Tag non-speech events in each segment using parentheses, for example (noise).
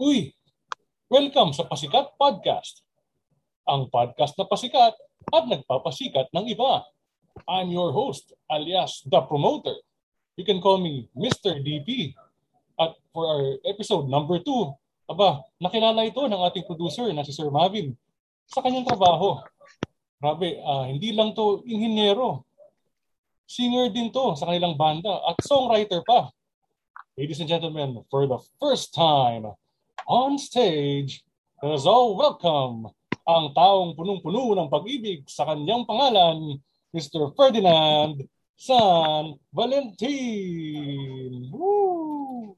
Uy, welcome sa Pasikat Podcast. Ang podcast na pasikat at nagpapasikat ng iba. I'm your host, alias The Promoter. You can call me Mr. DP. At for our episode number 2, aba, nakilala ito ng ating producer na si Sir Marvin sa kanyang trabaho. Grabe, uh, hindi lang to inhinyero. Singer din to sa kanilang banda at songwriter pa. Ladies and gentlemen, for the first time, on stage, let all welcome ang taong punong-puno ng pag-ibig sa kanyang pangalan, Mr. Ferdinand San Valentin. Woo!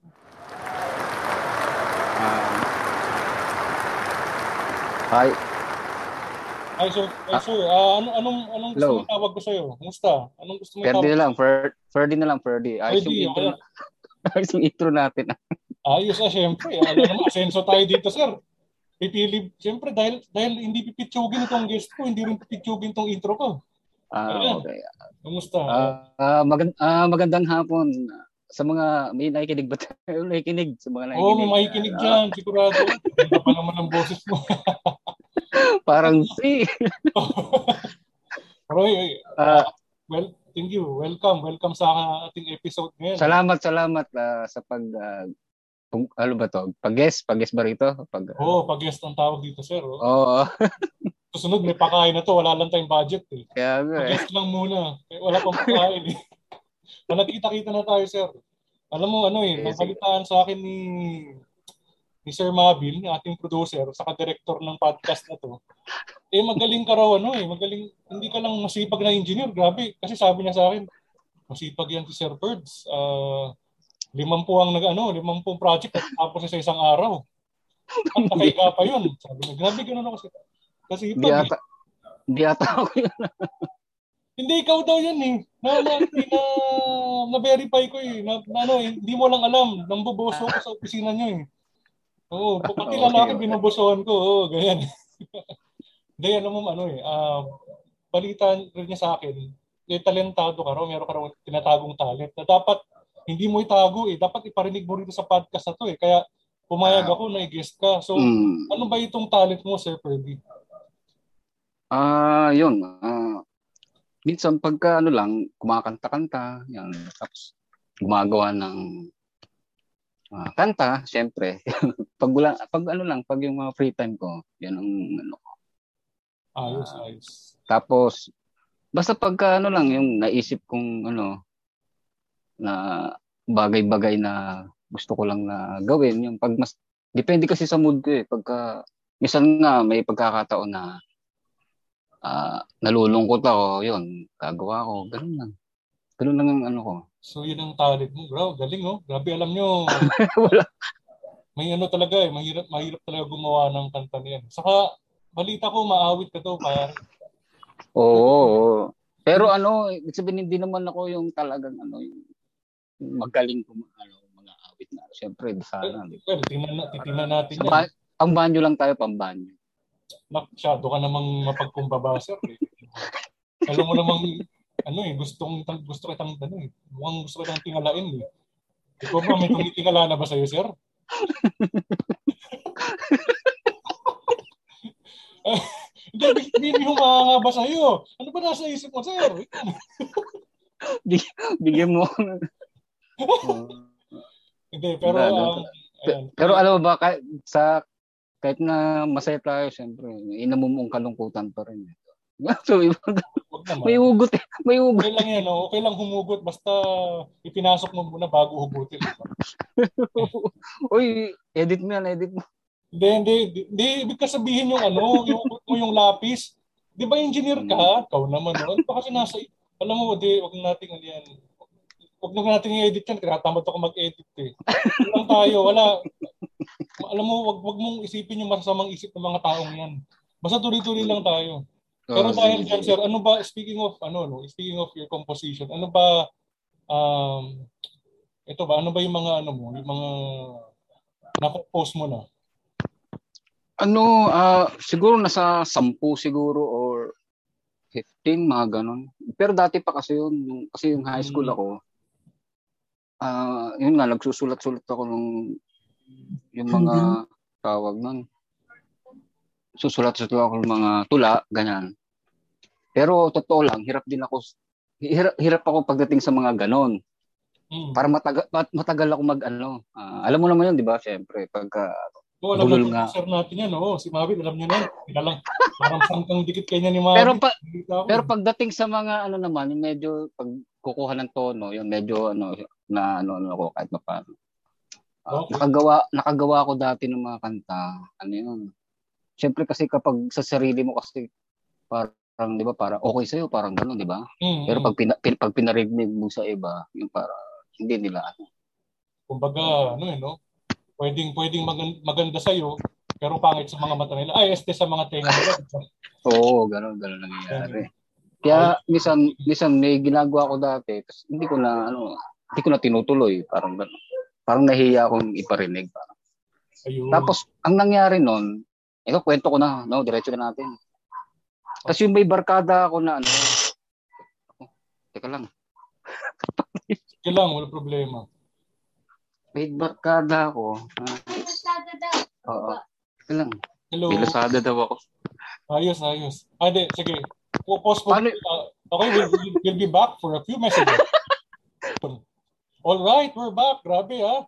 Um, hi. Hi sir, hi, sir. Uh, ano anong anong gusto Hello. mo tawag ko sa iyo? Kumusta? Anong gusto mo Ferdy na lang, Fer, Ferdy na lang, Ferdy. Ayos yung intro. Okay. (laughs) Ayos yung intro natin. Ayos ah, syempre. Alam naman, (laughs) asenso tayo dito, sir. Pipili, syempre, dahil, dahil hindi pipitsugin itong guest ko, hindi rin pipitsugin itong intro ko. Ah, Ayan. okay. Kumusta? Uh, uh, magand- uh, magandang hapon sa mga may nakikinig ba tayo? (laughs) nakikinig sa mga nakikinig. Oo, oh, may makikinig dyan, sigurado. Ganda pa naman ang boses mo. (laughs) Parang si. Roy, uh, well, thank you. Welcome. Welcome sa ating episode ngayon. Salamat, salamat uh, sa pag uh, kung, ano ba to? Pag-guest? Pag-guest ba rito? Pag, Oo, oh, pag-guest ang tawag dito, sir. Oo. Oh. (laughs) Susunod, may pakain na to. Wala lang tayong budget eh. Kaya nga eh. Pag-guest lang muna. Eh, wala pang pakain eh. (laughs) Nakita-kita na tayo, sir. Alam mo, ano eh, napalitaan sa akin ni ni Sir Mabil, ating producer, saka director ng podcast na to. Eh, magaling ka raw, ano eh, magaling, hindi ka lang masipag na engineer, grabe. Kasi sabi niya sa akin, masipag yan si Sir Birds. Uh, limampu ang nag ano, limampu project at tapos sa isang araw. At nakahiga pa yun. Sabi niya, grabe ganun ako. Kasi ito. Hindi ata, hindi ata ako yun. (laughs) hindi ikaw daw yun eh. Na, na, na, na-verify ko eh. Na, na, ano, eh, hindi mo lang alam. Namboboso ko sa opisina niyo eh. Oo, (laughs) pati lang okay, akin binubosohan ko. Oo, ganyan. (laughs) Hindi, ano mo, ano eh. Uh, balita rin niya sa akin, eh, talentado ka raw, meron ka raw tinatagong talent na dapat hindi mo itago eh. Dapat iparinig mo rito sa podcast na to eh. Kaya pumayag ako na i-guest ka. So, mm. ano ba itong talent mo, Sir Ferdy? Ah, uh, yun. Uh, minsan pagka ano lang, kumakanta-kanta, yan. Tapos gumagawa ng uh, kanta, syempre. (laughs) pag wala, pag ano lang, pag yung mga free time ko, yan ang ano ko. Ayos, uh, ayos. Tapos, basta pagka ano lang, yung naisip kong ano, na bagay-bagay na gusto ko lang na gawin. Yung pag mas, depende kasi sa mood ko eh. Pagka, minsan nga may pagkakataon na uh, nalulungkot ako, yun, gagawa ko, ganun lang. Ganun lang ang ano ko. So yun ang talent mo, bro. Galing oh. Grabe alam nyo. (laughs) Wala. May ano talaga eh, mahirap, mahirap talaga gumawa ng kanta niyan. Saka, balita ko, maawit ka to, pare. Oo, oo. Pero ano, sabihin hindi naman ako yung talagang ano, yung magaling kung ano, mga awit na. Siyempre, sana. Well, tingnan, titingnan natin yan. Ba- ang banyo lang tayo, pambanyo. Masyado ka namang mapagkumbaba, sir. Eh. Alam mo namang, ano eh, gustong, gusto kitang, ano eh, mukhang gusto kitang tingalain eh. Ikaw ba, may tumitingala na ba sa'yo, sir? (laughs) Hindi, hindi humahanga ba sa'yo? Ano ba nasa isip mo, sir? Bigyan mo (laughs) Hindi, pero um, ayan. Pero alam mo ba kahit sa kahit na masaya tayo, syempre, inamumong kalungkutan pa rin. (laughs) so, may hugot eh. May hugot. Okay lang yan. Oh. Okay lang humugot. Basta ipinasok mo muna bago hugutin. (laughs) Uy, edit mo yan, edit mo. Hindi, hindi. Hindi, ibig ka sabihin yung ano, yung hugot mo yung lapis. Di ba engineer ka? Ikaw naman. No? Ano pa kasi nasa, alam mo, di, wag natin ano yan Huwag na natin i-edit yan. Tinatamad ako mag-edit eh. lang tayo. Wala. Alam mo, wag, wag mong isipin yung masasamang isip ng mga taong yan. Basta tuloy-tuloy lang tayo. Pero oh, dahil dyan, sir, ano ba, speaking of, ano, no, speaking of your composition, ano ba, um, ito ba, ano ba yung mga, ano mo, yung mga, na-compose mo na? Ano, uh, siguro nasa 10 siguro or 15, mga ganon. Pero dati pa kasi yun, yung, kasi yung high school hmm. ako, uh, yun nga, nagsusulat-sulat ako nung yung mga tawag nun. Susulat-sulat ako ng mga tula, ganyan. Pero totoo lang, hirap din ako, hirap, hirap ako pagdating sa mga ganon. Mm. Para matagal, matagal ako mag ano. ah, alam mo naman yun, di ba? Siyempre, pagka Oo, alam nga. sir natin yan. Oo, si Mavit, alam niyo na yan. Kaya lang, parang sangkang dikit kanya ni Mavit. Pero pa, pero pagdating sa mga ano naman, medyo pag kukuha ng tono, yung medyo ano na ano, ano ako kahit pa paano. Ah, Okay. nakagawa nakagawa ako dati ng mga kanta. Ano yun? Siyempre kasi kapag sa sarili mo kasi parang 'di ba para okay sa parang gano'n 'di ba? Mm, Pero pag pina, pin- pag pinarinig mo sa iba, yung para hindi nila ano. kumbaga, ano eh, no? Pwedeng, pwedeng magan- maganda sa'yo, pero pangit sa mga mata nila. Ay, este sa mga tenga nila. Oo, gano'n gano'n nangyayari. Kaya minsan minsan may ginagawa ko dati, tapos hindi ko na ano, hindi ko na tinutuloy, parang gano'n. Parang nahiya akong iparinig. Parang. Ayun. Tapos, ang nangyari nun, ito kwento ko na, no, diretso na natin. Tapos yung may barkada ako na ano, oh, teka lang, Sige lang, wala problema. may barkada ako. ah, Oo, teka lang, Hello. may daw ako. Ayos, ayos. Ah, di, sige. Po- Pause po. Paano- Uh, okay, we'll, we'll- be back for a few messages. All right, we're back. Grabe, ha?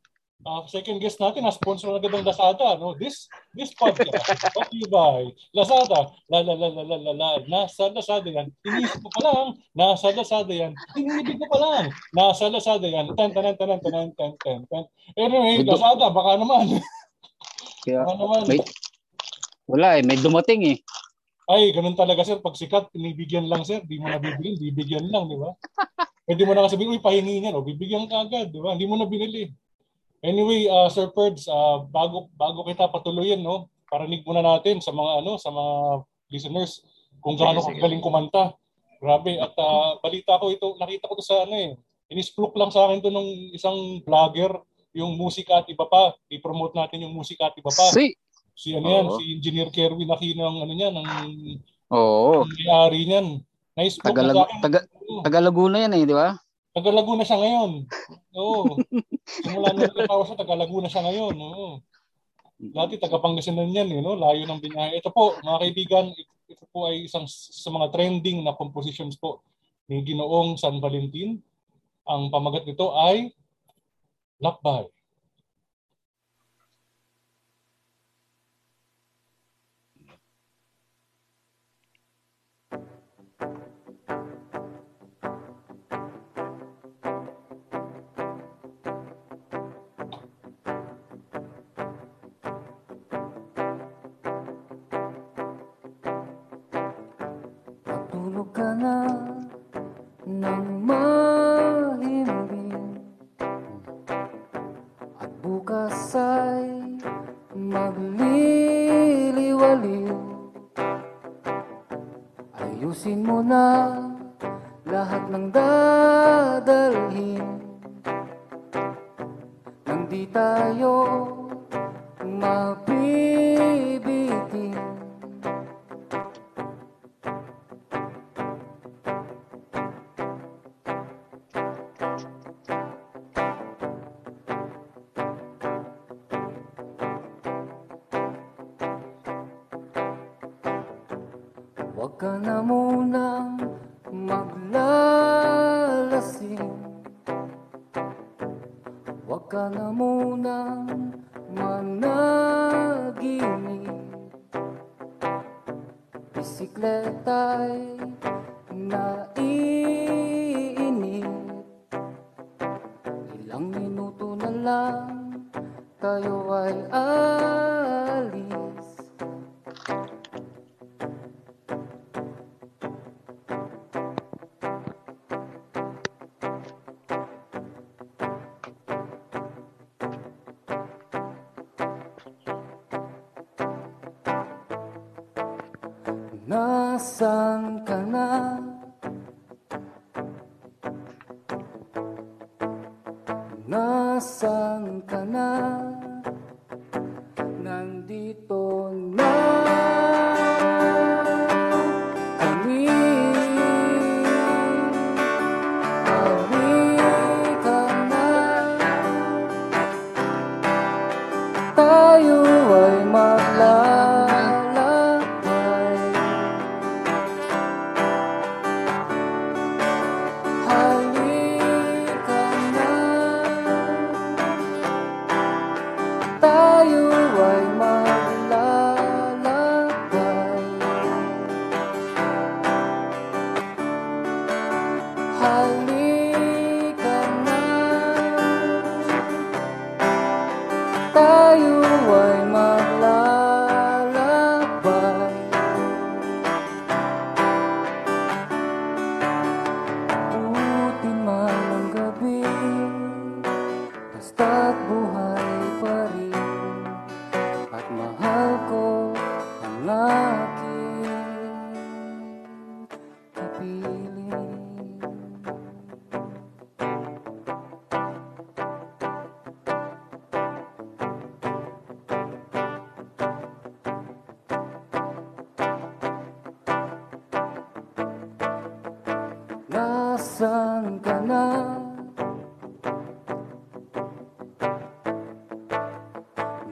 Uh, second guest natin, na agad ng Lazada. No? This this podcast, brought to you by Lazada. La, la, la, la, la, la, la. Nasa Lazada yan. Iniisip ko pa lang. Nasa Lazada yan. Inibig ko pa lang. Nasa Lazada yan. Ten, ten, ten, ten, ten, ten, ten, ten. Anyway, Lazada, baka naman. Kaya, Baka naman. may, wala eh, may dumating eh. Ay, ganun talaga sir. Pag sikat, pinibigyan lang sir. Di mo na bibili, bibigyan lang, di ba? Pwede mo na kasi sabihin, uy, pahingi niyan. O, bibigyan ka agad, di ba? Hindi mo na binili. Anyway, uh, Sir Perds, uh, bago, bago kita patuloyin, no? Parinig muna natin sa mga, ano, sa mga listeners kung gaano sige. kagaling kumanta. Grabe. At uh, balita ko ito, nakita ko to sa ano eh. Inisplok lang sa akin to ng isang vlogger, yung musika at iba pa. I-promote natin yung musika at iba pa. Si, Si ano yan, Oo. si Engineer Kerwin Aquino ng ano niya, ng oo, ang may-ari niyan. Nice book na sa Tagalag, akin. taga, Oo. taga Laguna yan eh, di ba? Taga Laguna siya ngayon. (laughs) Oo. Simula nung nagtawa siya, taga Laguna siya ngayon. Oo. Dati taga Pangasinan yan, eh, no? layo ng binahe. Ito po, mga kaibigan, ito po ay isang sa mga trending na compositions po ni Ginoong San Valentin. Ang pamagat nito ay Lakbay. Ka na ng mahimbing At bukas ay magliliwaliw. Ayusin mo na lahat ng dadalhin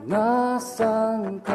Nasaan ka na? Nandito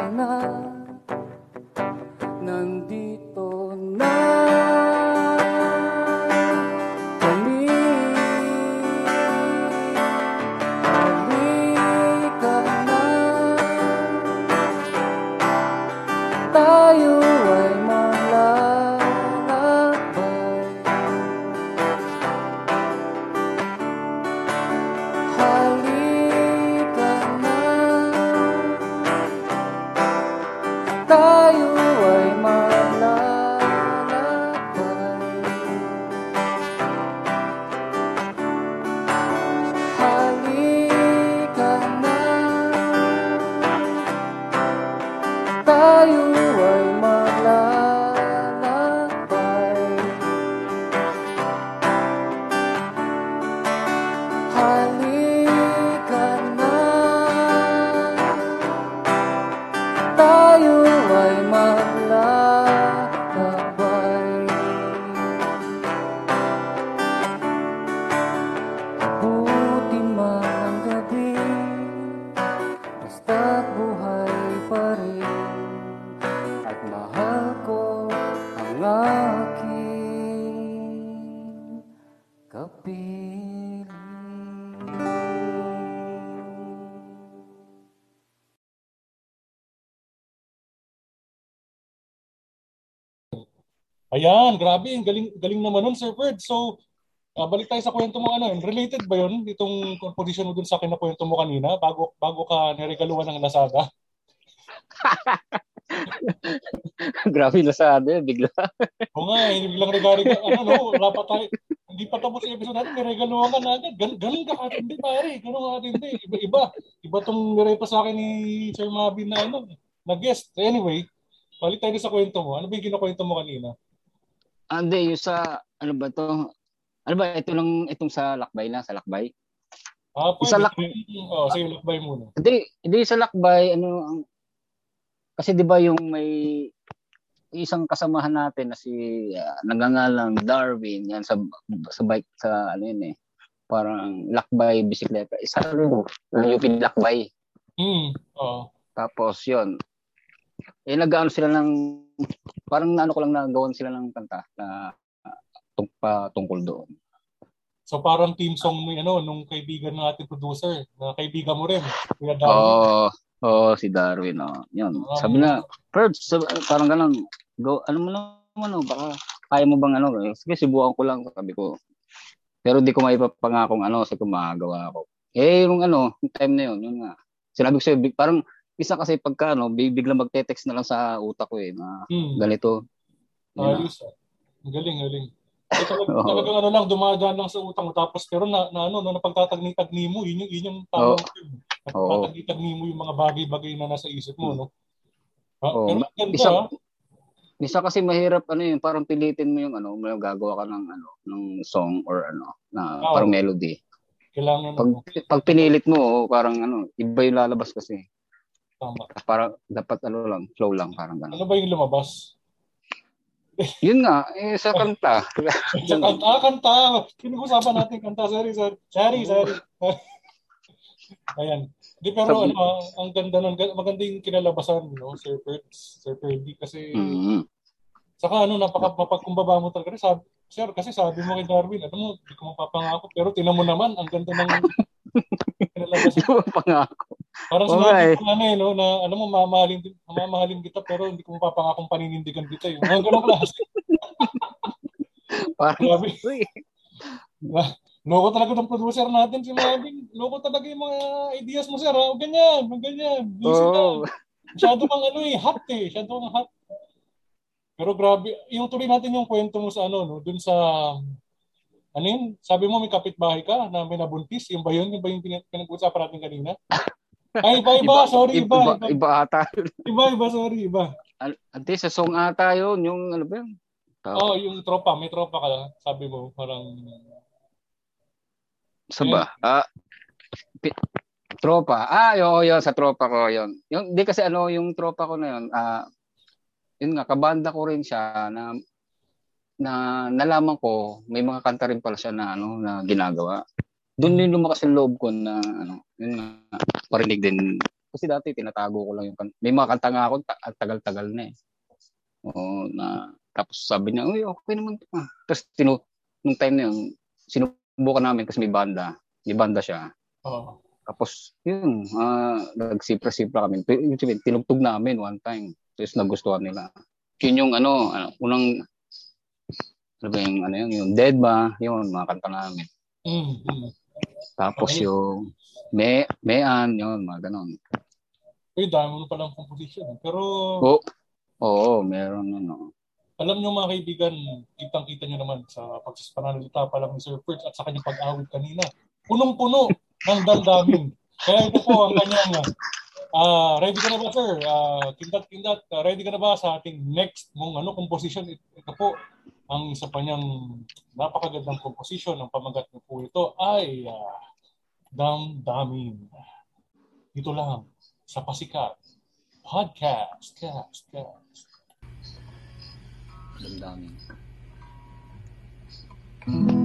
Ayan, grabe. Ang galing, galing naman nun, Sir Ferd. So, ah, balik tayo sa kwento mo. Ano, related ba yun? Itong composition mo dun sa akin na kwento mo kanina bago, bago ka niregaluhan ng Lazada? (laughs) Grabe na sa ano, bigla. (laughs) Oo nga, eh, biglang regalo. Ano, no? Wala pa tayo. Hindi pa tapos yung episode natin, niregaluhan ka na agad. Gan ganun ka katindi, pare. Ganun ka katindi. Iba, iba. Iba tong nirepa sa akin ni Sir Mabin na ano, na guest. Anyway, balik tayo sa kwento mo. Ano ba yung kinakwento mo kanina? Ah, Hindi, yung sa, ano ba to? Ano ba, ito lang, itong sa lakbay lang, sa lakbay? Ah, pwede. Isa lak- Oo, sige, lakbay muna. Hindi, hindi sa lakbay, ano, ang, kasi di ba yung may isang kasamahan natin na si uh, nagangalang Darwin yan sa sa bike sa ano yun eh parang lakbay bisikleta isa rin yung UP lakbay Hmm, oo. tapos yun eh nag-ano sila ng parang ano ko lang nagawan sila ng kanta na uh, tung, pa, tungkol doon So parang team song mo ano nung kaibigan ng ating producer, na kaibigan mo rin, Kuya Darwin. Oo, oh, si Darwin, oh. Yun. Ah. Sabi na, Perds, sab- parang ganun, go, ano mo naman, oh, baka kaya mo bang ano, sige, subukan ko lang, sabi ko. Pero di ko maipapangakong ano, sa kung magagawa ako. Eh, yung ano, yung time na yun, yun nga. Sinabi ko sa'yo, big- parang, isa kasi pagka, big- biglang magte-text na lang sa utak ko eh, na Hmm. ganito. Na. Ayos. ah. Ang galing, galing. Eh, talag, (laughs) Oo. talagang ano lang, dumadaan lang sa utang mo. Tapos pero na, na ano, no, napagtatagni-tagni mo, yun yung, yun yung tamang term. Napagtatagni-tagni mo yung mga bagay-bagay na nasa isip mo, no? Ha? Oo. Pero ang ganda, Isa- ah. Kasi mahirap ano yun, parang pilitin mo yung ano, may gagawa ka ng ano, ng song or ano, na Oo. parang melody. Kailangan, Pag, ano, pag pinilit mo, oh, parang ano, iba yung lalabas kasi. Tama. Parang dapat ano lang, flow lang, parang Ano gano'n. ba yung lumabas? (laughs) Yun nga, eh, sa kanta. (laughs) Sa kanta, ah, kanta. Pinag-usapan natin kanta. Sorry, sorry. Sorry, sorry. (laughs) Ayan. Di pero ano, ang ganda ng maganda yung kinalabasan, no, Sir Perts, Sir Ferdy kasi Mm. saka ano napaka mapagkumbaba mo talaga sabi Sir, kasi sabi mo kay Darwin, ano mo, hindi ko mapapangako. Pero tinan mo naman, ang ganda ng kinalabasan. (laughs) Di ba pangako? Parang Oo sinabi eh. ko ano eh, no, na ano mo, mamahalin, mamahalin kita pero hindi ko mapapangakong paninindigan kita. Yung mga ganong klase. (laughs) Parang, Grabe. (laughs) Loko talaga ng producer natin si Marvin. Loko talaga yung mga ideas mo, sir. Ha? O ganyan, o ganyan. Busy Oo. ka. Masyado kang ano eh, hot eh. Masyado kang hot. Pero grabe, yung tuloy natin yung kwento mo sa ano, no, dun sa, ano yun, sabi mo may kapitbahay ka na may nabuntis. Yung ba yun? Yung ba yung pinag- pinag-usapan natin kanina? (laughs) Ay, iba, iba. sorry, iba. iba, Iba, iba ata. (laughs) iba, iba, sorry, iba. Ante, sa song ata yun, yung ano ba yun? Oo, oh, yung tropa. May tropa ka. Sabi mo, parang, Sa ba? Ah, pi- tropa. Ah, yo, yo, sa tropa ko yun. Yung, di kasi ano, yung tropa ko na yun, ah, yun nga, kabanda ko rin siya na na nalaman ko, may mga kanta rin pala siya na ano na ginagawa. Doon din lumakas yung loob ko na ano, yun nga, parinig din. Kasi dati tinatago ko lang yung kanta. May mga kanta nga ako, ta- ang tagal-tagal na eh. Oo, na tapos sabi niya, uy, okay naman to. ah." Tapos tinu nung time na yun, sinubukan namin kasi may banda. May banda siya. oh, Tapos, yun, ah nagsipra-sipra kami. Yung tinugtog namin one time. Tapos nagustuhan nila. Yun yung ano, ano unang, ano ba yung, ano yun, yung Dead ba? Yun, mga kanta namin. mm, mm. Tapos Okay. yung Me, Mean, yun, mga ganon. Uy, dami mo palang composition. eh. Pero, Oo, oo, meron ano. alam nyo mga kaibigan, kitang-kita nyo naman sa pagsasanalita pa lang ni Sir Perch at sa kanyang pag-awit kanina. Punong-puno ng damdamin. Kaya ito po ang kanyang, ah ready ka na ba sir? Ah, kindat-kindat, ah, ready ka na ba sa ating next mong ano, composition? Ito po, ang isa pa niyang napakagandang composition ng pamagat niyo po ito ay ah, damdamin. Ito lang sa Pasikat Podcast. Cast, cast. Damdamin. Paano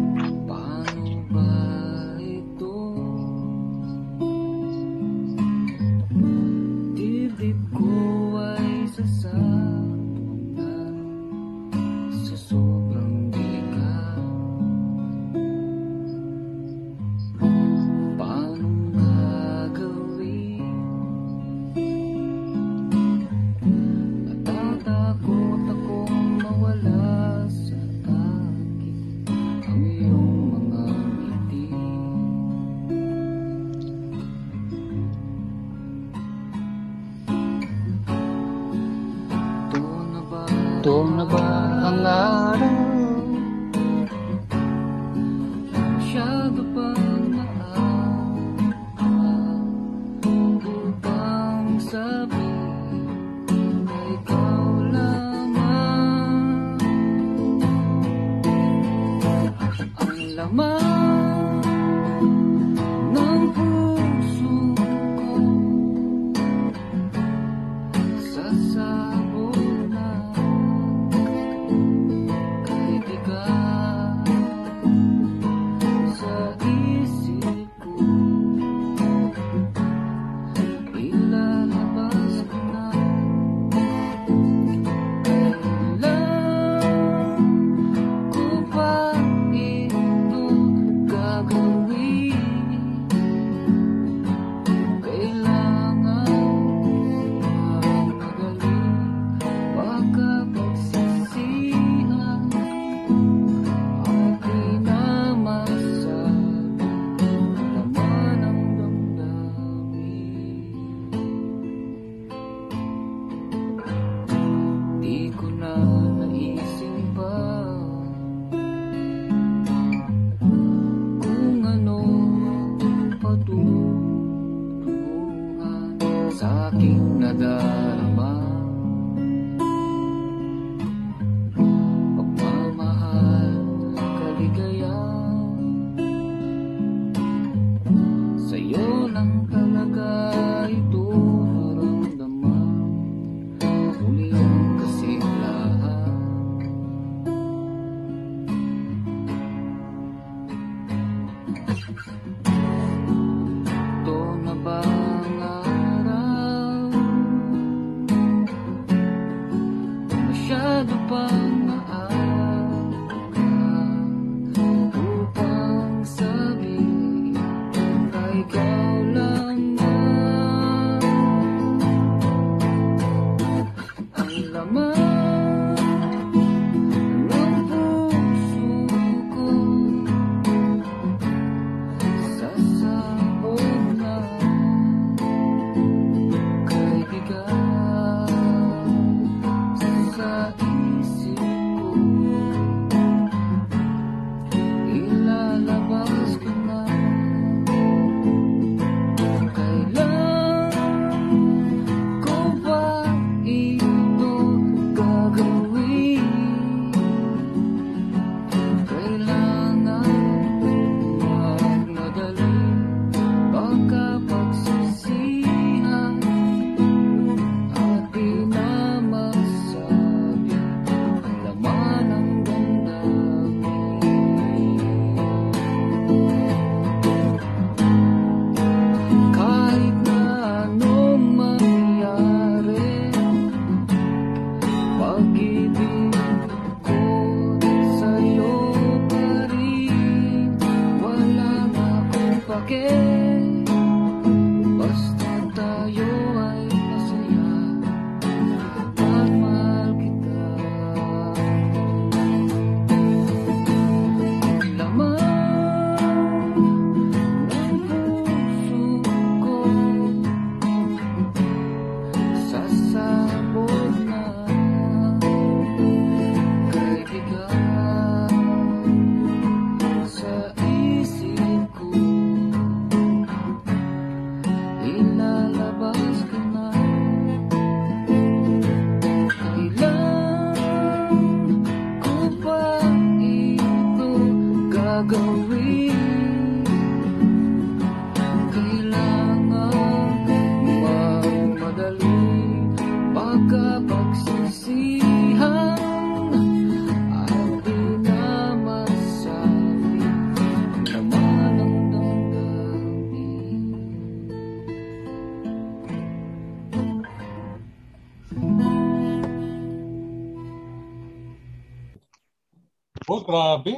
grabe.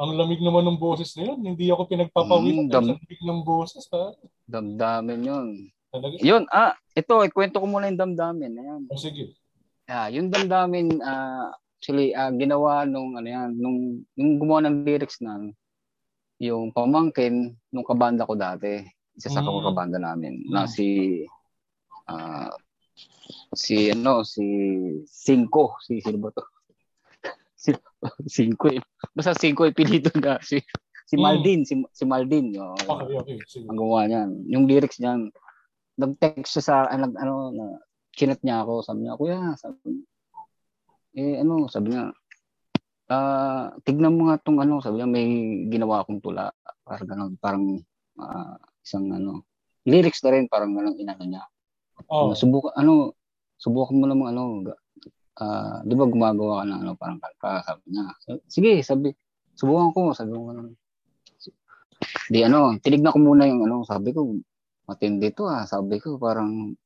Ang lamig naman ng boses na yun. Hindi ako pinagpapawisan Mm, dam- sa lamig ng boses, ha? Damdamin yun. Talaga. Yun, ah, ito, ikwento ko muna yung damdamin. Ayan. Oh, sige. Ah, yung damdamin, ah, actually, ah, ginawa nung, ano yan, nung, nung gumawa ng lyrics na, yung pamangkin nung kabanda ko dati. Isa sa Mm. kabanda namin, na Mm. si, ah, si, ano, si Cinco. Si, sino ba to? Si, (laughs) Cinco eh. Basta Cinco eh, pinito na. Si, si Mm. Maldin, si, si Maldin. Oh, Okay, okay. Sige. ang gumawa niyan. Yung lyrics niyan, nag-text siya sa, nag, ano, na, chinat niya ako, sabi niya, kuya, sabi niya, eh, ano, sabi niya, ah, tignan mo nga tong, ano, sabi niya, may ginawa akong tula, parang ganun, parang, ah, isang, ano, lyrics na rin, parang ganun, inano niya. Oh. Ano, subukan, ano, subukan mo namang, ano, ah, di ba gumagawa ka ng, ano, parang kanta, sabi niya, sige, sabi, subukan ko, sabi ko, ano, di ano, tinignan ko muna yung ano, sabi ko, matindi to ah, sabi ko, parang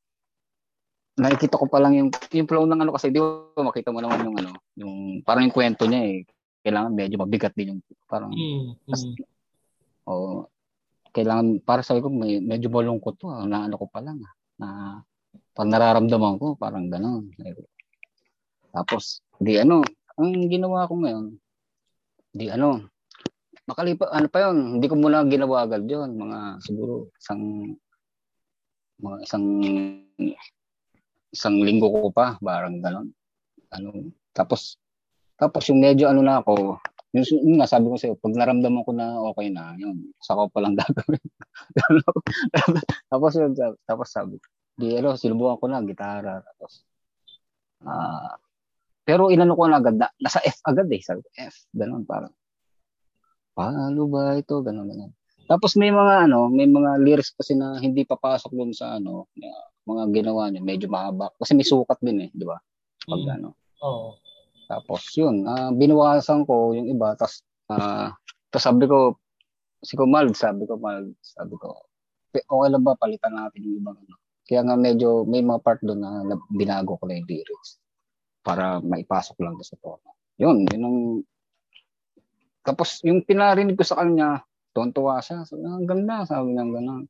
nakikita ko pa lang yung, yung flow ng ano kasi, di ba makita mo naman yung ano, yung parang yung kwento niya eh, kailangan medyo mabigat din yung, parang, Mm, mm. o kailangan, para sabi ko, may, medyo malungkot to ah, na ano ko pa lang ah, na, pag nararamdaman ko, parang gano'n. Tapos, di ano, ang ginawa ko ngayon, di ano, makalipa, ano pa yun, hindi ko muna ginawa agad yun, mga siguro isang, mga isang, isang linggo ko pa, parang gano'n. Ano, tapos, tapos yung medyo ano na ako, yung, yung nga sabi ko sa'yo, pag naramdaman ko na okay na, yun, saka ko palang (laughs) gagawin. (laughs) tapos yun, tapos sabi, di ano, sinubukan ko na, gitara, tapos, ah, pero inano ko na agad, na, nasa F agad eh, sabi ko, F, ganun, parang, paano ba ito, ganun, ganun. Tapos may mga ano, may mga lyrics kasi na hindi papasok dun sa ano, na mga ginawa niya, medyo mahaba. Kasi may sukat din eh, di ba? Pag Mm. ano. Oh. Tapos yun, ah binawasan ko yung iba, tapos ah tapos sabi ko, si Kumal, sabi ko, Mal, sabi ko, "Pe- okay lang ba palitan natin yung ibang ano? Kaya nga medyo may mga part doon na, na binago ko na yung lyrics para maipasok lang sa tono. Yun, yun ang tapos yung pinarinig ko sa kanya, tuwan-tuwa siya. Sabi, "Ah, ang ganda, sabi niya gano'n.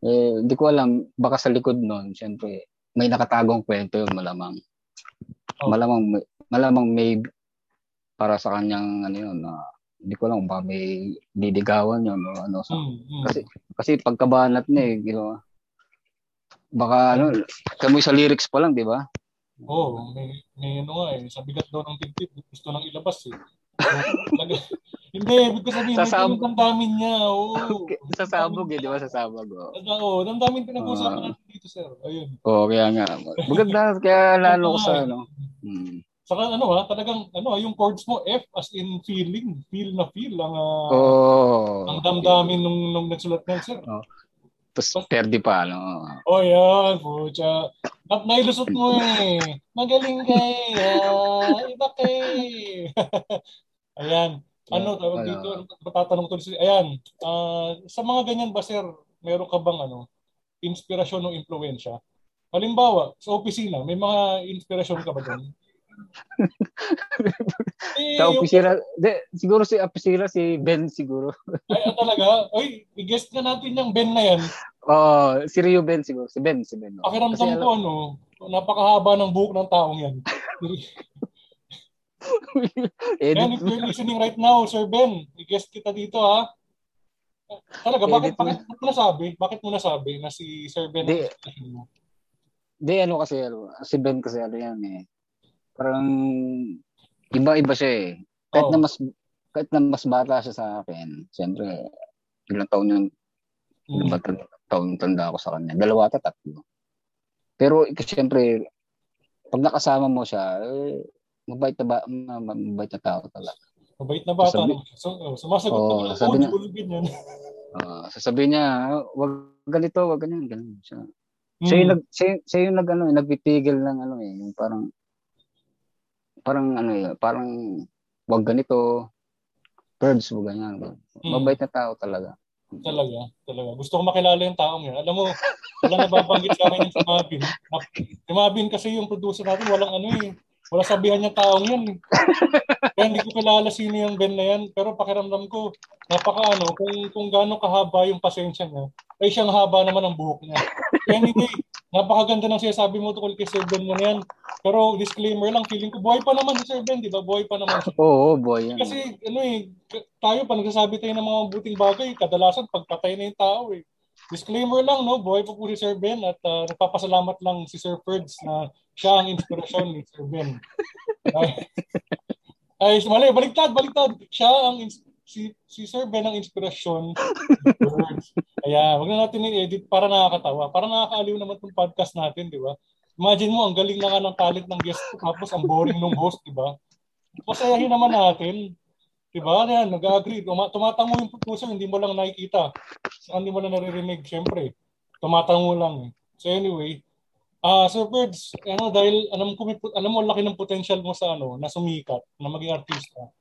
Eh, di ko alam, baka sa likod nun, syempre, may nakatagong kwento yun, malamang. Oh. Malamang, malamang may para sa kanyang, ano yun, na hindi ko alam, baka may didigawan yun, o ano. So, Mm, mm. kasi, kasi pagkabanat niya, eh, you know, baka, ano, kamoy sa lyrics pa lang, di ba? Oo, may, may ano nga eh, sa bigat daw ng dibdib, gusto nang ilabas eh. (laughs) Hindi, ibig ko sabihin, may Sasab- pinagdamdamin niya, oo. Sasabog eh, di ba? Sasabog, oh. Oo, damdamin pinag-uusapan Ah. natin dito, sir. Ayun. Oo, kaya nga. Maganda, kaya lalo ko sa, ano. Hmm. Saka ano ha, talagang ano ha, yung chords mo F as in feeling, feel na feel ang ah, Oo. ang damdamin nung nung nagsulat niyan, sir. Tapos, perdi pa, ano. Oh, yan, pucha. At nailusot mo eh. Magaling kay, ah, iba kay. (laughs) Ayan. Ano, tawag Ano? dito, matatanong to si, ayan, ah, sa mga ganyan ba, sir, meron ka bang ano, inspirasyon o impluensya? Halimbawa, sa opisina, may mga inspirasyon ka ba doon? Eh, Sa yung- opisina, de, siguro si opisina, si Ben siguro. (laughs) Ay, ah, talaga? Oy, i-guest na natin yung Ben na yan. Oo, si Rio Ben siguro. Si Ben, si Ben. oh. Pakiramdam Kasi ko, ano, napakahaba ng buhok ng taong yan. (laughs) edit And if you're listening right now, Sir Ben, i-guest kita dito, ha? Talaga, bakit, Edit mo. bakit mo nasabi? Bakit mo nasabi na si Sir Ben Di-? Di ano kasi, ano, si Ben kasi ano yan eh. Parang iba-iba siya eh. Kahit Oo. na mas kahit na mas bata siya sa akin, siyempre, ilang taon yun, ilang Mm. tal- taon tanda ako sa kanya. Dalawa ata tatlo. Pero ikaw siyempre, pag nakasama mo siya, eh, mabait na ba, ma- ma- mabait na tao talaga. Mabait na bata. Sabi- no? So, oh, sumasagot Oo, na sabi na- bulubin yan. (laughs) Ah, sasabihin niya, wag ganito, wag ganyan, ganyan siya. Siya yung Mm. nag siya, siya yung nag ano, nagpipigil ng ano eh, yung parang parang ano eh, parang wag ganito. Birds mo ganyan. Mm. Mabait na tao talaga. Talaga, talaga. Gusto ko makilala yung taong yan. Alam mo, walang nababanggit sa akin yung si Mabin. Si Mabin kasi yung producer natin, walang ano eh. Wala sabihan niya taong yan. (laughs) Kaya hindi ko kilala sino yung Ben na yan. Pero pakiramdam ko, napaka ano, kung, kung gaano kahaba yung pasensya niya, ay siyang haba naman ang buhok niya. (laughs) Anyway, napakaganda ng sinasabi mo tungkol kay Sir Ben mo na yan. Pero disclaimer lang, feeling ko buhay pa naman si Sir Ben, di ba? Buhay pa naman. Oo, boy. Yan. Kasi ano eh, tayo pa nagsasabi tayo ng mga mabuting bagay, kadalasan pagpatay na yung tao eh. Disclaimer lang, no? Buhay pa po si Sir Ben at uh, nagpapasalamat lang si Sir Ferds na siya ang inspirasyon ni Sir Ben. Ay, ay mali, baliktad, baliktad. Siya ang ins- si, si Sir Ben ang inspirasyon. Kaya, wag na natin i-edit para nakakatawa. Para nakakaaliw naman itong podcast natin, di ba? Imagine mo, ang galing na nga ng talent ng guest ko, tapos ang boring ng host, di ba? Pasayahin naman natin. Di ba? Yan, nag-agree. Tuma- tumatango yung producer, hindi mo lang nakikita. So, hindi mo lang naririnig, syempre. Tumatango lang. eh. So anyway, ah Sir Birds, ano, dahil alam ko, alam mo, laki ng potential mo sa ano, na sumikat, na maging artista.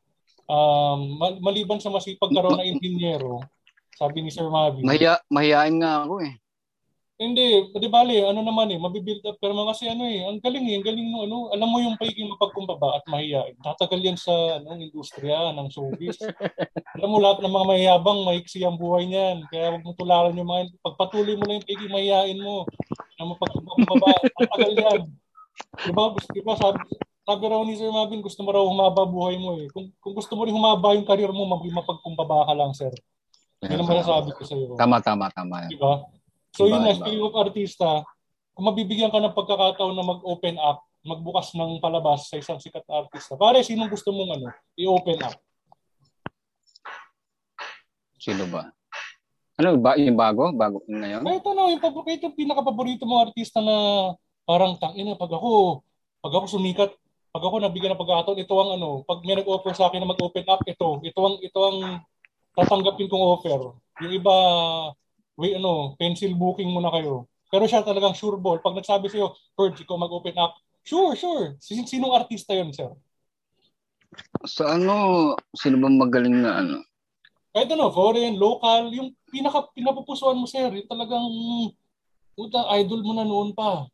Um, ma- maliban sa masipag ka raw na (laughs) inhinyero, sabi ni Sir Mavi. Mahiya, mahiyain nga ako eh. Hindi, di bali, ano naman eh, mabibuild up pero mga kasi ano eh, ang galing eh, ang galing no, ano, alam mo yung pagiging mapagkumbaba at mahiyain. Tatagal yan sa ano, industriya ng showbiz. alam mo lahat ng mga mayabang, maiksi ang buhay niyan. Kaya wag mo tularan yung mga, pagpatuloy mo lang yung pagiging mahiyain mo, na mapagkumbaba, tatagal yan. Di ba, gusto, di ba, sabi, sabi raw ni Sir Mavin, gusto mo raw humaba buhay mo eh. Kung, kung gusto mo rin humaba yung karir mo, mapagkumbaba ka lang, sir. Yan ang masasabi ko sa iyo. Tama, tama, tama. Di ba? So yun na, speaking of artista, kung mabibigyan ka ng pagkakataon na mag-open up, magbukas ng palabas sa isang sikat na artista, pare, sinong gusto mong ano, i-open up? Sino ba? Ano ba yung bago? Bago ngayon? Kahit ano, yung, kahit yung pinaka-paborito mong artista na parang tangina, pag ako, pag ako sumikat, pag ako nabigyan ng pagkakataon, ito ang ano, pag may nag-offer sa akin na mag-open up, ito, ito ang, ito ang tatanggapin kong offer. Yung iba, wait, ano, pencil booking muna kayo. Pero siya talagang sure ball. Pag nagsabi sa'yo, Purge, ikaw mag-open up, sure, sure. Sin- Sinong artista yun, sir? Sa ano, sino ba magaling na ano? Kahit ano, foreign, local, yung pinaka pinapupusuan mo, sir, yung talagang puta, idol mo na noon pa.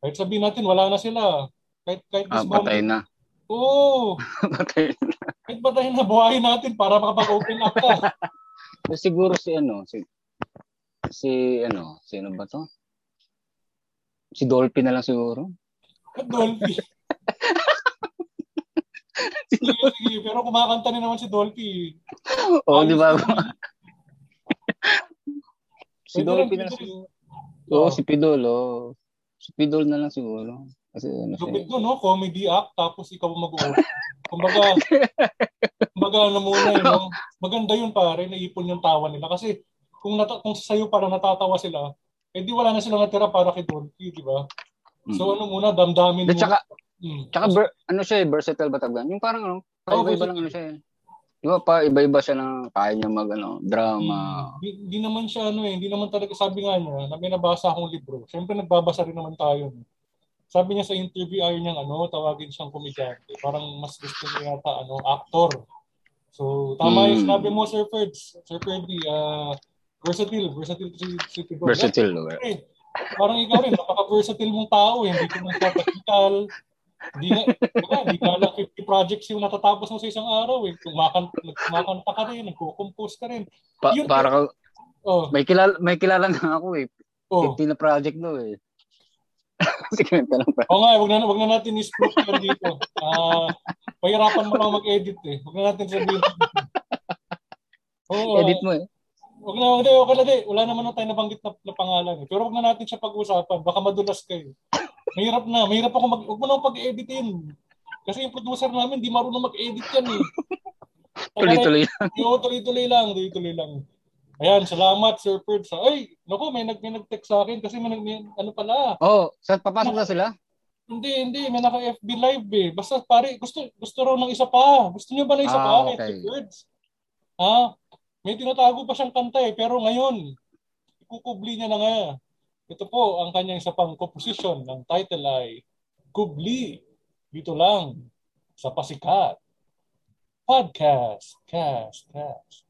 Kahit sabihin natin, wala na sila. Kahit, kahit Ah, patay na. Oo. (laughs) patay na. kahit patayin na buhayin natin para makapag-open up ka. (laughs) Siguro si ano, si si ano, sino ba to? Si Dolphy na lang siguro. At Dolphy. (laughs) sige, sige. Pero kumakanta rin naman si Dolphy. Oo, di ba? si Dolphy na siguro. Oo, si Pidol, oh. Si Pidol na lang siguro. Kasi ano siya. Lupit doon, no? Comedy act, tapos ikaw mag-open. Kumbaga, kumbaga ano muna yun, no? Maganda yun pare, naipon yung tawa nila. Kasi kung, nata- kung sa'yo para natatawa sila, eh di wala na silang natira para kay Dolphy, di ba? So ano muna, damdamin mo. saka, Mm. tsaka ber, ano siya eh, versatile ba tawag? Yung parang ano, Oo, iba-iba lang ano siya eh. Di ba pa, iba-iba siya ng kaya niya mag ano, drama. Hindi di naman siya ano eh, hindi naman talaga sabi nga niya na may nabasa akong libro. Siyempre nagbabasa rin naman tayo. no? Sabi niya sa interview ayaw niyang ano, tawagin siyang komedyante. Parang mas gusto niya yata ano, actor. So tama yung Mm. sinabi mo Sir Ferds. Sir Ferdy, ah versatile, versatile si, si Tidor. Versatile. oh. Eh, parang ikaw rin, napaka-versatile mong tao eh. Hindi ka lang technical. Hindi na, diba, hindi ka lang 50 projects yung natatapos mo sa isang araw eh. Kumakanta, kumakanta ka rin, nagko-compose ka rin. Pa, Yun- para ka, Oh, may kilala, may kilala na ako eh. oh. 50 na project no eh. (laughs) Ka lang pa. Oo nga, wag na, wag na natin i-split yan dito. Ah, pahirapan mo lang mag-edit eh. Wag na natin sabihin. Oo, Edit mo eh. wag na, hindi, okay na di. Wala naman na tayo nabanggit na, na pangalan eh. Pero wag na natin siya pag-usapan. Baka madulas kayo. Mahirap na. Mahirap ako mag, wag mo na pag-editin. Kasi yung producer namin, di marunong mag-edit yan eh. (laughs) Tuloy-tuloy. (laughs) Oo, tuloy-tuloy lang. Tuloy-tuloy lang. Ayan, salamat Sir Ferd. Sa, ay, naku, may, nag, may nag-text sa akin kasi may, may ano pala, Oh, sa papasok na sila? Hindi, hindi. May naka-FB live eh. Basta pare, gusto gusto raw ng isa pa. Gusto niyo ba ng isa Ah, pa? okay. Kahit Birds. Ha? May tinatago pa siyang kanta eh. Pero ngayon, ikukubli niya na nga. Ito po ang kanyang isa pang composition ng title ay Kubli. Dito lang sa Pasikat. Podcast. Cast. Cast.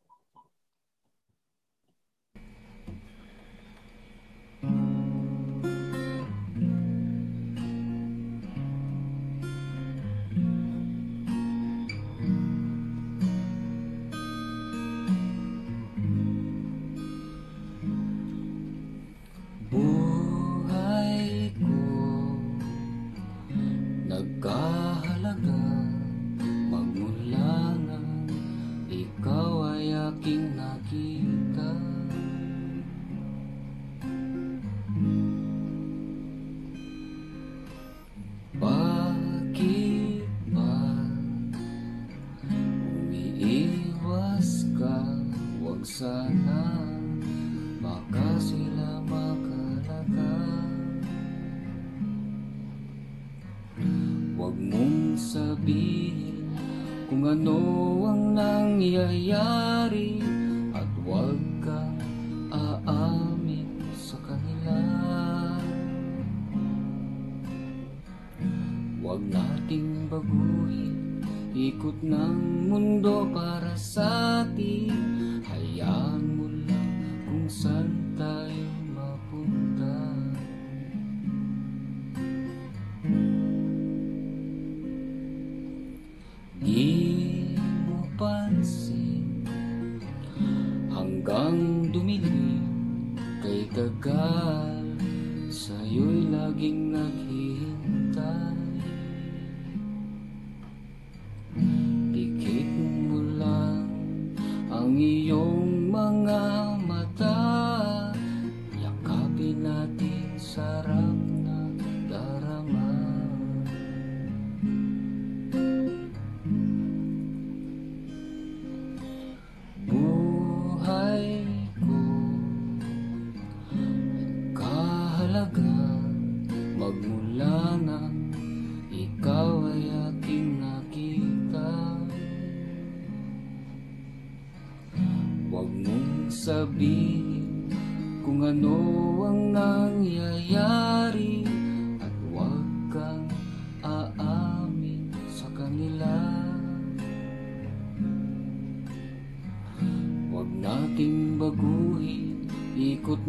Sabihin kung ano ang nangyayari At huwag kang aamin sa kanila. Huwag nating baguhin Ikot ng mundo para sa atin. Hayaan mo lang kung saan tayo mapunta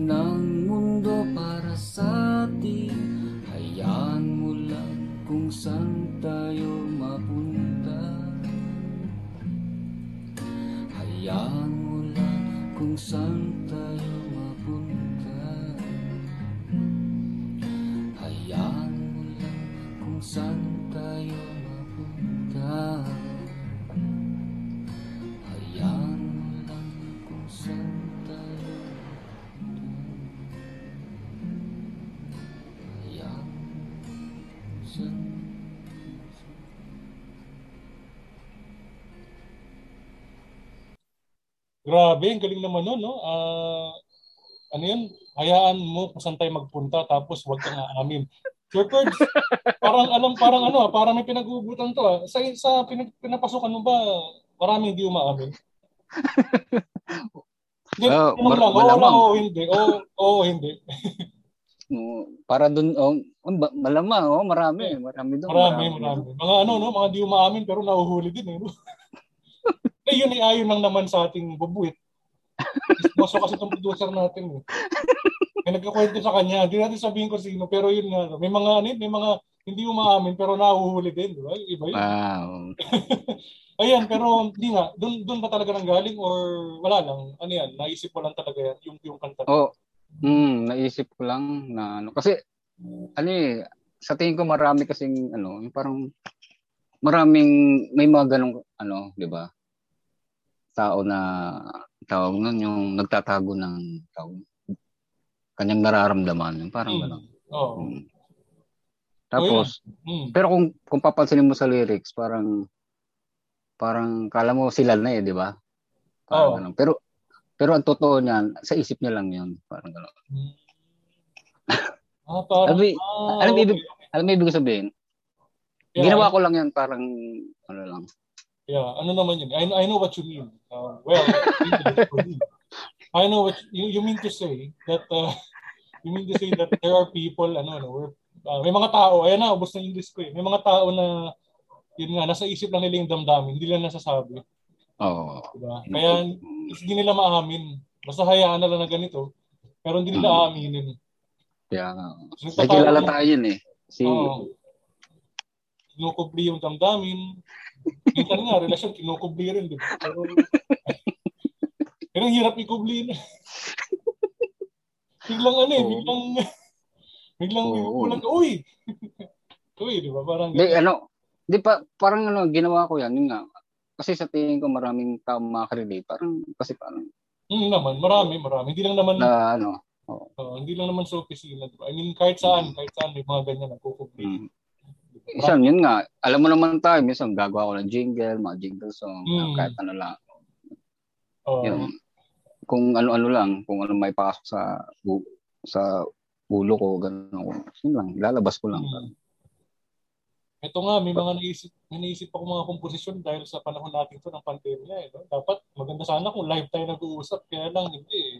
ng mundo para sa atin. Hayaan mo lang kung saan tayo mapunta. Hayaan mo lang kung saan tayo Grabe, ang galing naman nun, no? Ah, ano yun? Hayaan mo kung saan tayo magpunta tapos huwag kang aamin. Sir Kurds, (laughs) parang alam, parang ano, ah, parang may pinag-uugutan to. Ah. Sa, sa pinag, pinapasukan mo ba, maraming di umaamin? Hindi, tanong mar- lang, oo malamang. lang, oo, hindi. Oo, oo, hindi. (laughs) No, para dun, oh, oh, malamang, oh, marami. Marami doon. Marami, marami. Mga ano, no? Mga di umaamin pero nahuhuli din, eh. No? (laughs) eh, yun ay ayon lang naman sa ating bubuit. (laughs) Boso kasi itong producer natin, eh. May nagkakwento sa kanya. Hindi natin sabihin ko sino, pero yun nga. May mga, ano, may mga hindi umaamin pero nahuhuli din, di ba? Iba yun. Wow. (laughs) Ayan, pero hindi nga. Doon doon ba talaga nang galing or wala lang? Ano yan? Naisip mo lang talaga yan, yung, yung kanta. Oh, mm, naisip ko lang na ano kasi ano eh, sa tingin ko marami kasing ano, yung parang maraming may mga ganong ano, 'di ba? Tao na tawag nun yung nagtatago ng tawag kanyang nararamdaman, yung parang Hmm. gano'n. Oo. Mm. Tapos, Mm. pero kung kung papansinin mo sa lyrics, parang parang kala mo sila na eh, di ba? Parang Oo. ganun. Pero pero ang totoo niyan, sa isip niya lang 'yun, parang gano'n. Mm. (laughs) Ah, parang, Alam mo, ah, alam okay. ibig- Alam mo ibig sabihin? Yeah, Ginawa ko lang 'yan parang ano lang. Yeah, ano naman yun? I, I know what you mean. Uh, well, I know what you, you mean to say that uh, (laughs) you mean to say that there are people ano ano we're, uh, may mga tao ayan na ubos na yung list ko eh. May mga tao na yun nga nasa isip lang nila yung damdamin, hindi lang nasasabi, Oo. diba? Kaya hindi nila maamin. Basta hayaan na lang na ganito. Pero hindi nila Mm. aaminin. Kaya nga. So, May kilala tayo yun eh. Si Oo. Kinukubli yung damdamin. Minsan nga, relasyon, kinukubli rin, di ba? Pero, pero ang hirap ikubli na. biglang ano eh, biglang, biglang, Oo. biglang, uy! (laughs) uy, di ba? Parang, di ano, di pa parang ano ginawa ko 'yan, yun nga. Kasi sa tingin ko maraming tao makaka-relate. Parang kasi parang hmm, naman, marami, marami. Hindi lang naman, na ano, uh, hindi lang naman sa opisina, di ba? I mean, kahit saan, kahit saan, may mga ganyan nagkukubli. mm, Isang yun nga, alam mo naman tayo, minsan gagawa ko ng jingle, mga jingle song, Mm. kahit ano lang. Oo. Yun. kung ano-ano lang, kung ano may pasok sa bu- sa ulo ko, gano'n. Yun lang, lalabas ko lang. Hmm. Ito nga, may mga naisip, naisip ako mga komposisyon dahil sa panahon natin to ng pandemya. Eh, no? Dapat maganda sana kung live tayo nag-uusap, kaya lang hindi eh.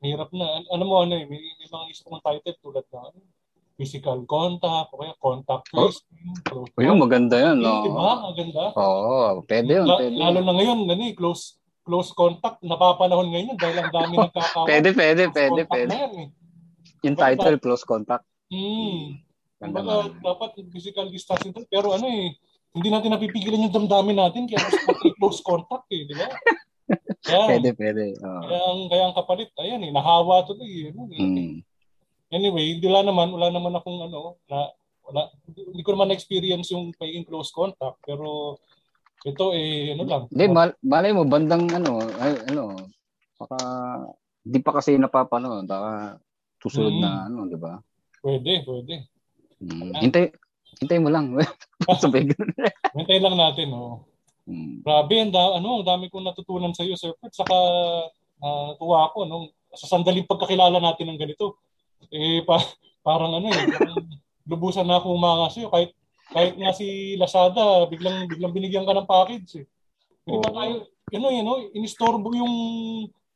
Mahirap na. An- Alam mo ano eh, may, may mga isip kong title tulad na ano, physical contact, o kaya contact Oh. tracing. close O yun, maganda yan. No? Di ba? Ang ganda. Oo, pwede yun. La- Pwede. lalo na ngayon, eh, close close contact, napapanahon ngayon dahil ang dami (laughs) nagkakawa. Pwede, pwede, Close pwede, pwede. yan, eh. Yung title, close contact. Hmm. Kumbaga, dapat physical distancing to. Pero ano eh, hindi natin napipigilan yung damdamin natin kaya natin close contact eh, di ba? (laughs) Kaya, Pwede, pwede. Oo. kaya, ang, kaya ang kapalit, ayan eh, nahawa. Ano, eh. Mm. Anyway, hindi wala naman, wala naman akong ano, na, wala, hindi ko naman na-experience yung pagiging close contact, pero ito eh, ano lang. Hindi, mal- malay mo, bandang ano, ay, ano, baka, di pa kasi napapanood, baka susunod Mm. na, ano, di ba? Pwede, pwede. Mm. Hintay, hintay mo lang. (laughs) Sabay. Hintay lang natin, oh. Mm. Grabe, ang da, ano, ang dami kong natutunan sa iyo, Sir Fred. Saka ah, tuwa ako no, sa sandaling pagkakilala natin ng ganito. Eh pa, parang ano eh, parang lubusan na akong mga sa iyo kahit kahit nga si Lazada, biglang biglang binigyan ka ng package eh. Hindi ba Oo. tayo, ano yun, no, inistorbo yung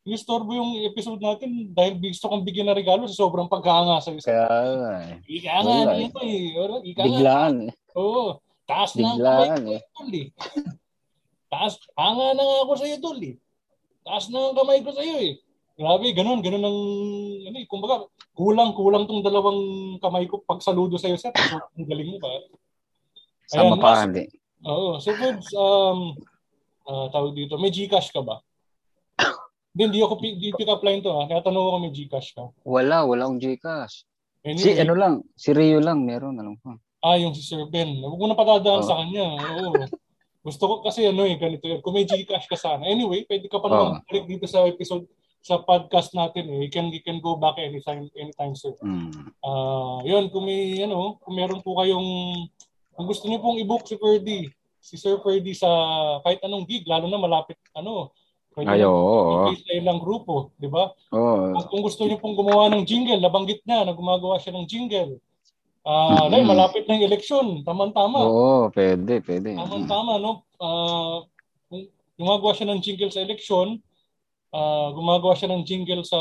inistorbo yung episode natin dahil gusto kong bigyan ng regalo sa sobrang pagkahanga sa iyo. Kaya, eh, Ika nga, wala ano eh. Ika nga. biglaan. eh. Oo. Taas na ang kamay Biglaan ko, eh. eh. Taas, hanga na nga ako sa iyo, tol eh. Taas na ang kamay ko sa iyo eh. Grabe, ganun, ganun ang, ano eh, kumbaga, kulang, kulang tong dalawang kamay ko pag saludo sa iyo, sir. So, ang (laughs) galing mo ba? Sama Ayan, pa, hindi. Oo. So, Forbes, um, ah, tawag dito, may Gcash ka ba? Hindi, hindi ako, hindi pick up line to ha. Kaya tanong ko may Gcash ka. Wala, wala akong Gcash. Anyway, Si ano lang, si Rio lang meron, alam ko. Ah, yung si Sir Ben. Huwag mo na patadaan Oo. sa kanya. Oo. Gusto ko kasi ano eh, ganito yun. Kung may Gcash ka sana. Anyway, pwede ka pa naman balik dito sa episode sa podcast natin eh. You can, you can go back anytime, anytime sir. Mm. Ah, yun, kung may, ano, kung meron po kayong, kung gusto niyo pong i-book si Ferdy, si Sir Ferdy sa kahit anong gig, lalo na malapit, ano, pwede Ay, oo. i-place sa ilang grupo, di ba? Oo. Kung, kung gusto niyo pong gumawa ng jingle, nabanggit niya na gumagawa siya ng jingle. Ah, Mhm. dahil malapit na yung eleksyon, tamang-tama. Oo, pwede, pwede. Tamang-tama, no? Ah, kung gumagawa siya ng jingle sa eleksyon, ah, gumagawa siya ng jingle sa,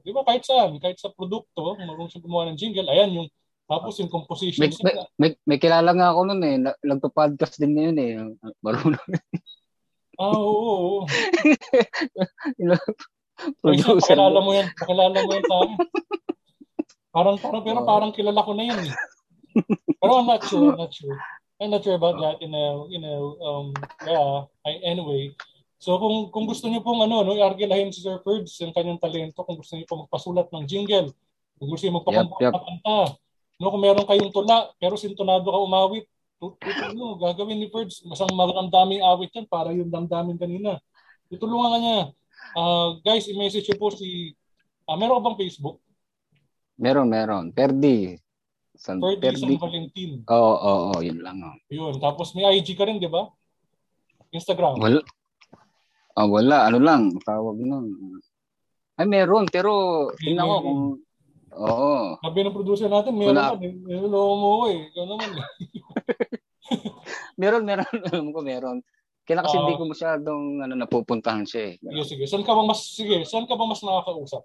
di ba, kahit saan, kahit sa produkto, marunong siya gumawa ng jingle, ayan, yung, tapos yung composition May, may, may, may kilala nga ako nun eh. Na- Nagpa-podcast din ngayon eh. Marunong. Ah, oo, oo, (laughs) Producer. pakilala mo yan, pakilala mo yan sa akin. Parang, parang, pero parang kilala ko na yan eh. Pero I'm not sure, I'm not sure. I'm not sure about that in a, you know, um, yeah, I, anyway. So kung kung gusto niyo pong ano, no, i-argilahin si Sir Ferds yung kanyang talento, kung gusto niyo pong magpasulat ng jingle, kung gusto niyo magpakanta, Yep, yep. no, kung meron kayong tula, pero sintonado ka umawit, tut- tut- ano, gagawin ni Ferds, masang maramdaming awit yan para yung damdamin kanina. Tutulungan ka niya. Ah, guys, i-message niyo po si, ah, meron ka bang Facebook? Meron, meron. Perdi. San, San Perdi. Valentin. Oo, oo, oo, yun lang. Oh. Yun. Tapos may IG ka rin, di ba? Instagram. Wala. Ah, wala. Ano lang, tawag nun. Ay, meron. Pero, tingnan ko meron. kung... Oo. Sabi ng producer natin, meron Wala. ka. Niloloko mo ko eh. Ikaw naman eh. (laughs) Meron, meron. (laughs) Alam ko, meron. Kaya kasi Oo. hindi ko masyadong ano, napupuntahan siya eh. Sige, sige. Saan ka bang mas, sige, saan ka bang mas nakakausap?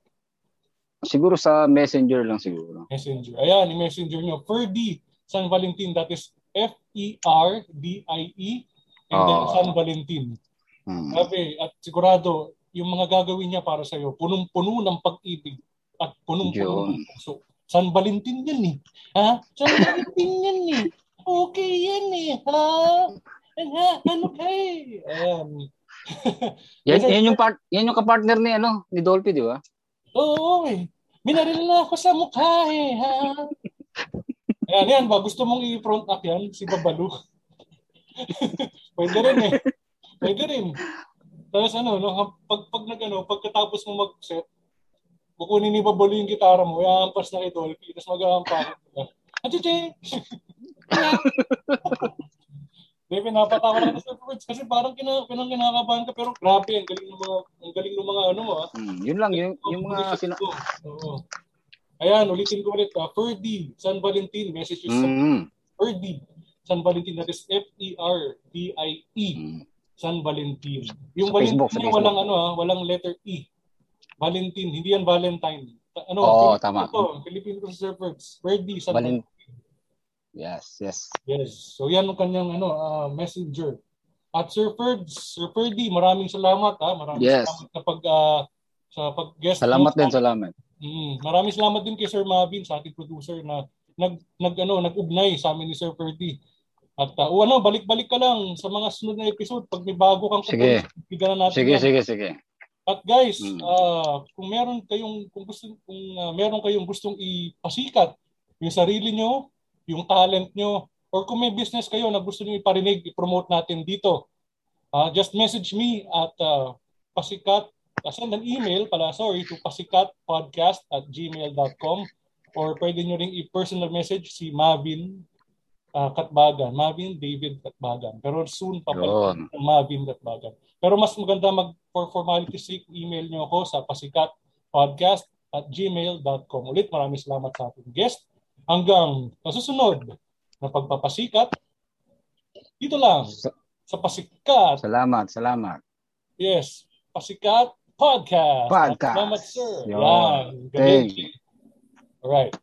Siguro sa messenger lang siguro. Messenger. Ayan, yung messenger nyo. Ferdy San Valentin. That is E F-E-R-D-I-E and then Oo. San Valentin. Hmm. Grabe. At sigurado, yung mga gagawin niya para sa'yo, punong-puno ng pag-ibig at punong-puno ng puso. San Valentin yan eh. Ha? San Valentin yan eh. Okay yan eh. Ha? Ha? Ano kay? Ayan. (laughs) Yan, yan yung part, yan yung kapartner ni ano, ni Dolphy, di ba? Oo eh. Minaril na ako sa mukha eh. Ha? Ayan, yan ba? Gusto mong i-front up yan? Si Babalu. (laughs) Pwede rin eh. Pwede rin. Tapos ano, no, pag, pag nag, ano, pagkatapos mo mag-set, kukunin ni Babalu yung gitara mo, iampas na kay Dolphy, tapos mag-aampakin ka. Achiche! (laughs) Hindi, pinapatawa lang sa words kasi parang kina, pinang kinakabahan ka pero grabe, ang galing ng mga, ang galing ng mga ano mo ah. Hmm, yun lang, yung, yung mga sina... ko. Oo. Ayan, ulitin ko ulit. Uh, Ferdy, San Valentin, message is Mm, Ferdy, San Valentin, that is F-E-R-D-I-E, mm. San Valentin. Yung Sa Facebook, Valentin sa niya Facebook. walang ano ah, walang letter E. Valentine, hindi yan Valentine. Ano, Oo, Filipino tama. To, Filipino to sa Ferds. Ferdy, San Valent- Valentin. Yes, yes. Yes. So yan ang kanyang ano, ah, messenger. At Sir Ferds, Sir Ferdy, maraming salamat ha. Maraming Yes. salamat sa pag ah, sa pag-guest. Salamat din, salamat. Mm, maraming salamat din kay Sir Mavin sa ating producer na nag nag ano nag-ugnay sa amin ni Sir Ferdy. At uh, ano, balik-balik ka lang sa mga sunod na episode pag may bago kang Sige. bigyan na natin. Sige, yan. sige, sige. At guys, Mm. ah, kung meron kayong kung gusto kung ah, meron kayong gustong ipasikat yung sarili nyo, yung talent nyo, or kung may business kayo na gusto niyo iparinig, i-promote natin dito. ah, just message me at ah, pasikat, uh, send an email pala, sorry, to pasikatpodcast at gmail.com or pwede nyo ring i-personal message si Mavin ah, Katbagan, Mavin David Katbagan. Pero soon papalit ng Mavin Katbagan. Pero mas maganda mag for formality sake, email nyo ako sa pasikatpodcast at gmail.com. Ulit, maraming salamat sa ating guest. Hanggang sa susunod na pagpapasikat, dito lang Sa- Pasikat. Salamat, salamat. Yes, Pasikat Podcast. Podcast. Salamat, sir. Yan. Thank you. Alright.